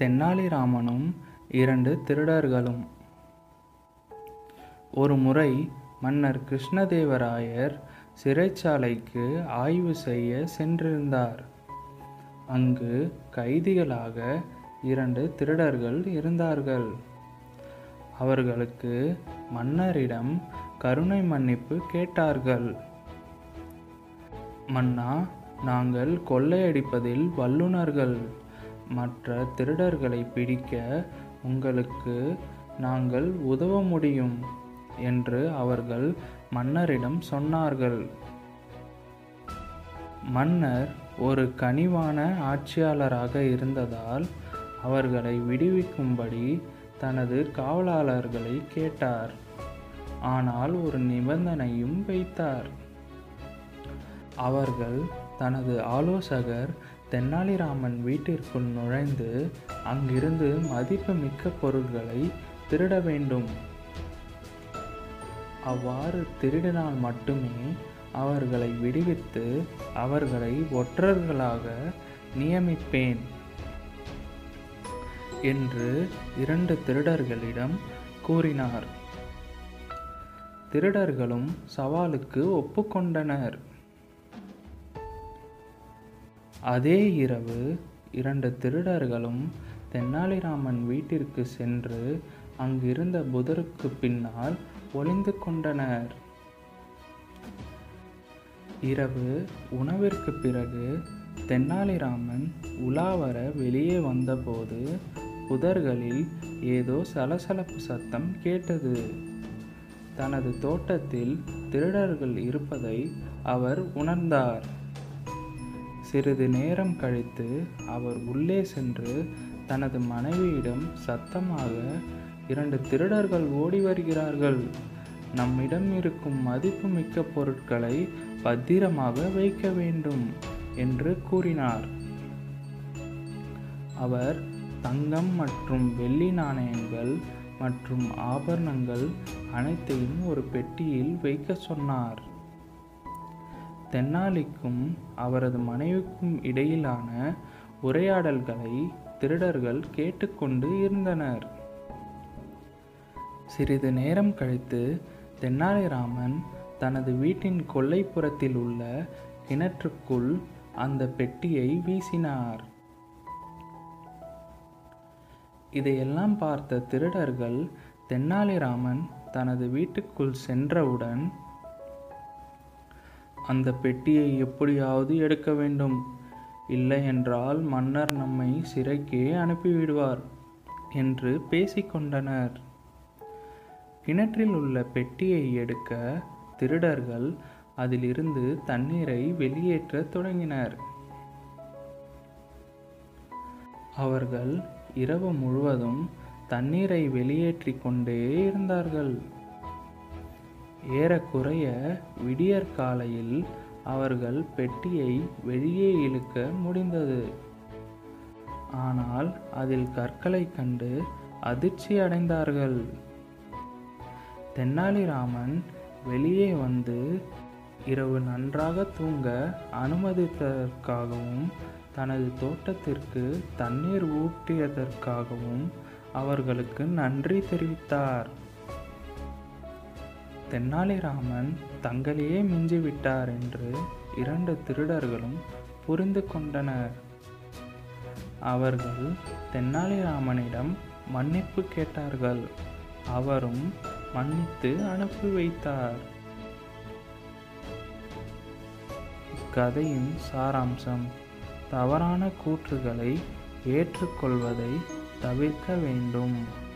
தெனாலிராமனும் இரண்டு திருடர்களும். ஒரு முறை மன்னர் கிருஷ்ணதேவராயர் சிறைச்சாலைக்கு ஆய்வு செய்ய சென்றிருந்தார். அங்கு கைதிகளாக இரண்டு திருடர்கள் இருந்தார்கள். அவர்களுக்கு மன்னரிடம் கருணை மன்னிப்பு கேட்டார்கள். மன்னா நாங்கள் கொள்ளையடிப்பதில் வல்லுனர்கள் மற்ற திருடர்களை பிடிக்க உங்களுக்கு நாங்கள் உதவ முடியும் என்று அவர்கள் மன்னரிடம் சொன்னார்கள். மன்னர் ஒரு கனிவான ஆட்சியாளராக இருந்ததால் அவர்களை விடுவிக்கும்படி தனது காவலாளர்களை கேட்டார். ஆனால் ஒரு நிபந்தனையும் வைத்தார். அவர்கள் தனது ஆலோசகர் தெனாலிராமன் வீட்டிற்குள் நுழைந்து அங்கிருந்து மதிப்புமிக்க பொருள்களை திருட வேண்டும். அவ்வாறு திருடினால் மட்டுமே அவர்களை விடுவித்து அவர்களை ஒற்றர்களாக நியமிப்பேன் என்று இரண்டு திருடர்களிடம் கூறினார். திருடர்களும் சவாலுக்கு ஒப்புக்கொண்டனர். அதே இரவு இரண்டு திருடர்களும் தெனாலிராமன் வீட்டிற்கு சென்று அங்கிருந்த புதருக்கு பின்னால் ஒளிந்து கொண்டனர். இரவு உணவிற்கு பிறகு தென்னாலிராமன் உலாவர வெளியே வந்தபோது புதர்களில் ஏதோ சலசலப்பு சத்தம் கேட்டது. தனது தோட்டத்தில் திருடர்கள் இருப்பதை அவர் உணர்ந்தார். சிறிது நேரம் கழித்து அவர் உள்ளே சென்று தனது மனைவியிடம் சத்தமாக இரண்டு திருடர்கள் ஓடி வருகிறார்கள். நம்மிடம் இருக்கும் மதிப்புமிக்க பொருட்களை பத்திரமாக வைக்க வேண்டும் என்று கூறினார். அவர் தங்கம் மற்றும் வெள்ளி நாணயங்கள் மற்றும் ஆபரணங்கள் அனைத்தையும் ஒரு பெட்டியில் வைக்க சொன்னார். தென்னாலிக்கும் அவரது மனைவிக்கும் இடையிலான உரையாடல்களை திருடர்கள் கேட்டுக்கொண்டு இருந்தனர். சிறிது நேரம் கழித்து தென்னாலிராமன் தனது வீட்டின் கொல்லைப்புறத்தில் உள்ள கிணற்றுக்குள் அந்த பெட்டியை வீசினார். இதையெல்லாம் பார்த்த திருடர்கள் தென்னாலிராமன் தனது வீட்டுக்குள் சென்றவுடன் அந்த பெட்டியை எப்படியாவது எடுக்க வேண்டும். இல்லையென்றால் மன்னர் நம்மை சிறைக்கே அனுப்பிவிடுவார் என்று பேசிக்கொண்டனர் கிணற்றில் உள்ள பெட்டியை எடுக்க திருடர்கள் அதிலிருந்து தண்ணீரை வெளியேற்றத் தொடங்கினர். அவர்கள் இரவு முழுவதும் தண்ணீரை வெளியேற்றிக் கொண்டே இருந்தார்கள். ஏறக்குறைய விடியற் காலையில் அவர்கள் பெட்டியை வெளியே இழுக்க முடிந்தது. ஆனால் அதில் கற்களை கண்டு அதிர்ச்சி அடைந்தார்கள். தென்னாலிராமன் வெளியே வந்து இரவு நன்றாக தூங்க அனுமதித்ததற்காகவும் தனது தோட்டத்திற்கு தண்ணீர் ஊட்டியதற்காகவும் அவர்களுக்கு நன்றி தெரிவித்தார். தென்னாலிராமன் தங்களையே மிஞ்சிவிட்டார் என்று இரண்டு திருடர்களும் புரிந்து கொண்டனர். அவர்கள் தென்னாலிராமனிடம் மன்னிப்பு கேட்டார்கள். அவரும் மன்னித்து அனுப்பி வைத்தார். இக்கதையின் சாராம்சம் தவறான கூற்றுகளை ஏற்றுக்கொள்வதை தவிர்க்க வேண்டும்.